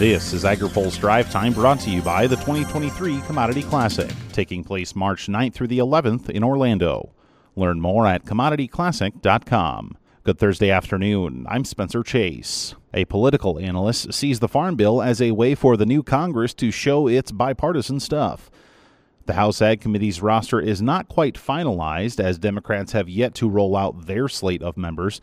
This is AgriPulse Drive Time brought to you by the 2023 Commodity Classic, taking place March 9th through the 11th in Orlando. Learn more at commodityclassic.com. Good Thursday afternoon. I'm Spencer Chase. A political analyst sees the Farm Bill as a way for the new Congress to show its bipartisan stuff. The House Ag Committee's roster is not quite finalized, as Democrats have yet to roll out their slate of members,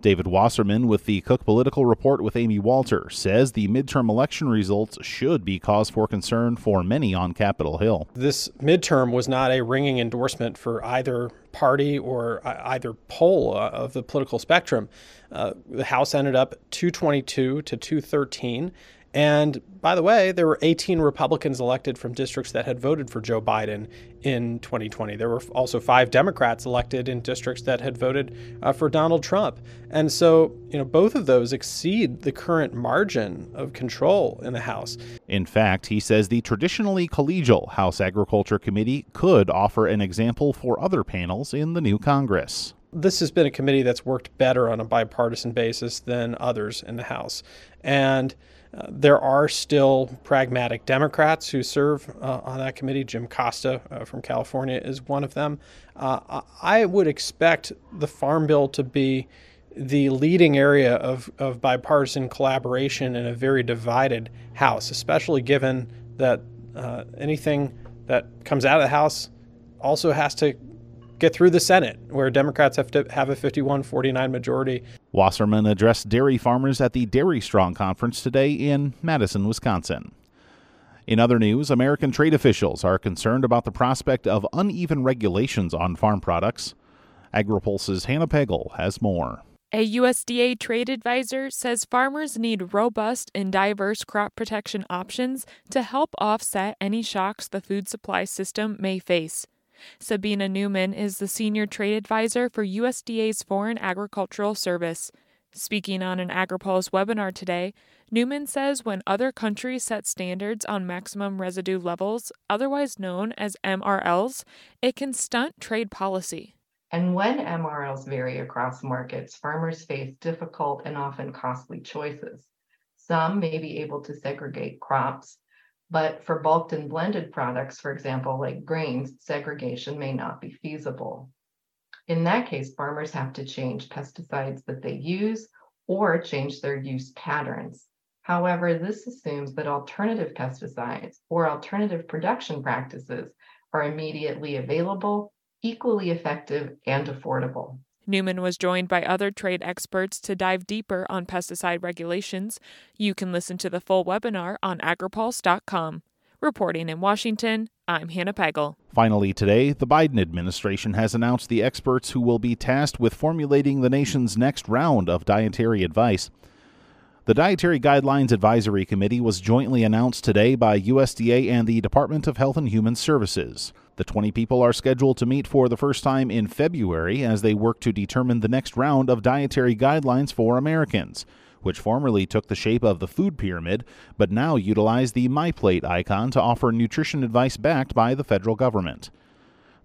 David Wasserman with the Cook Political Report with Amy Walter says the midterm election results should be cause for concern for many on Capitol Hill. This midterm was not a ringing endorsement for either party or either pole uh, of the political spectrum. Uh, the House ended up 222 to 213. And by the way, there were 18 Republicans elected from districts that had voted for Joe Biden in 2020. There were also five Democrats elected in districts that had voted uh, for Donald Trump. And so, you know, both of those exceed the current margin of control in the House. In fact, he says the traditionally collegial House Agriculture Committee could offer an example for other panels in the new Congress this has been a committee that's worked better on a bipartisan basis than others in the House. And there are still pragmatic Democrats who serve uh, on that committee. Jim Costa uh, from California is one of them. Uh, I would expect the Farm Bill to be the leading area of, of bipartisan collaboration in a very divided House, especially given that uh, anything that comes out of the House also has to get through the Senate, where Democrats have to have a 51 49 majority. Wasserman addressed dairy farmers at the Dairy Strong Conference today in Madison, Wisconsin. In other news, American trade officials are concerned about the prospect of uneven regulations on farm products. AgriPulse's Hannah Pagel has more. A USDA trade advisor says farmers need robust and diverse crop protection options to help offset any shocks the food supply system may face. Sabina Newman is the senior trade advisor for USDA's Foreign Agricultural Service. Speaking on an AgriPulse webinar today, Newman says when other countries set standards on maximum residue levels, otherwise known as MRLs, it can stunt trade policy. And when MRLs vary across markets, farmers face difficult and often costly choices. Some may be able to segregate crops, but for bulked and blended products, for example, like grains, segregation may not be feasible. In that case, farmers have to change pesticides that they use or change their use patterns. However, this assumes that alternative pesticides or alternative production practices are immediately available, equally effective, and affordable. Newman was joined by other trade experts to dive deeper on pesticide regulations. You can listen to the full webinar on agripulse.com. Reporting in Washington, I'm Hannah Pagel. Finally, today, the Biden administration has announced the experts who will be tasked with formulating the nation's next round of dietary advice. The Dietary Guidelines Advisory Committee was jointly announced today by USDA and the Department of Health and Human Services. The 20 people are scheduled to meet for the first time in February as they work to determine the next round of dietary guidelines for Americans, which formerly took the shape of the food pyramid, but now utilize the MyPlate icon to offer nutrition advice backed by the federal government.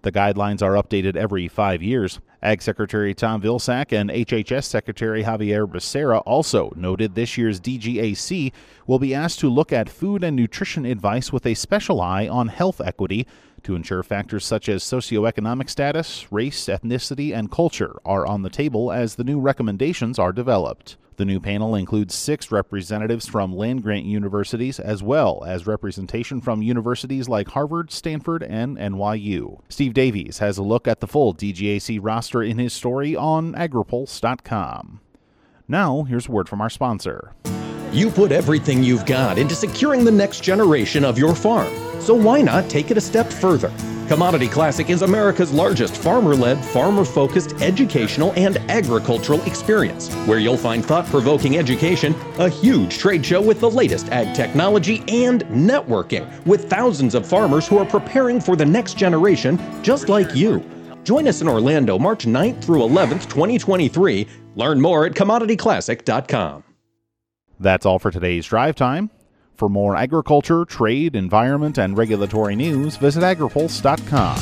The guidelines are updated every five years. Ag Secretary Tom Vilsack and HHS Secretary Xavier Becerra also noted this year's DGAC will be asked to look at food and nutrition advice with a special eye on health equity to ensure factors such as socioeconomic status, race, ethnicity, and culture are on the table as the new recommendations are developed. The new panel includes six representatives from land grant universities, as well as representation from universities like Harvard, Stanford, and NYU. Steve Davies has a look at the full DGAC roster in his story on agripulse.com. Now, here's a word from our sponsor. You put everything you've got into securing the next generation of your farm. So why not take it a step further? Commodity Classic is America's largest farmer led, farmer focused educational and agricultural experience, where you'll find thought provoking education, a huge trade show with the latest ag technology, and networking with thousands of farmers who are preparing for the next generation just like you. Join us in Orlando March 9th through 11th, 2023. Learn more at commodityclassic.com. That's all for today's drive time. For more agriculture, trade, environment, and regulatory news, visit agripulse.com.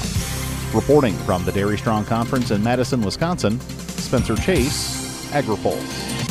Reporting from the Dairy Strong Conference in Madison, Wisconsin, Spencer Chase, AgriPulse.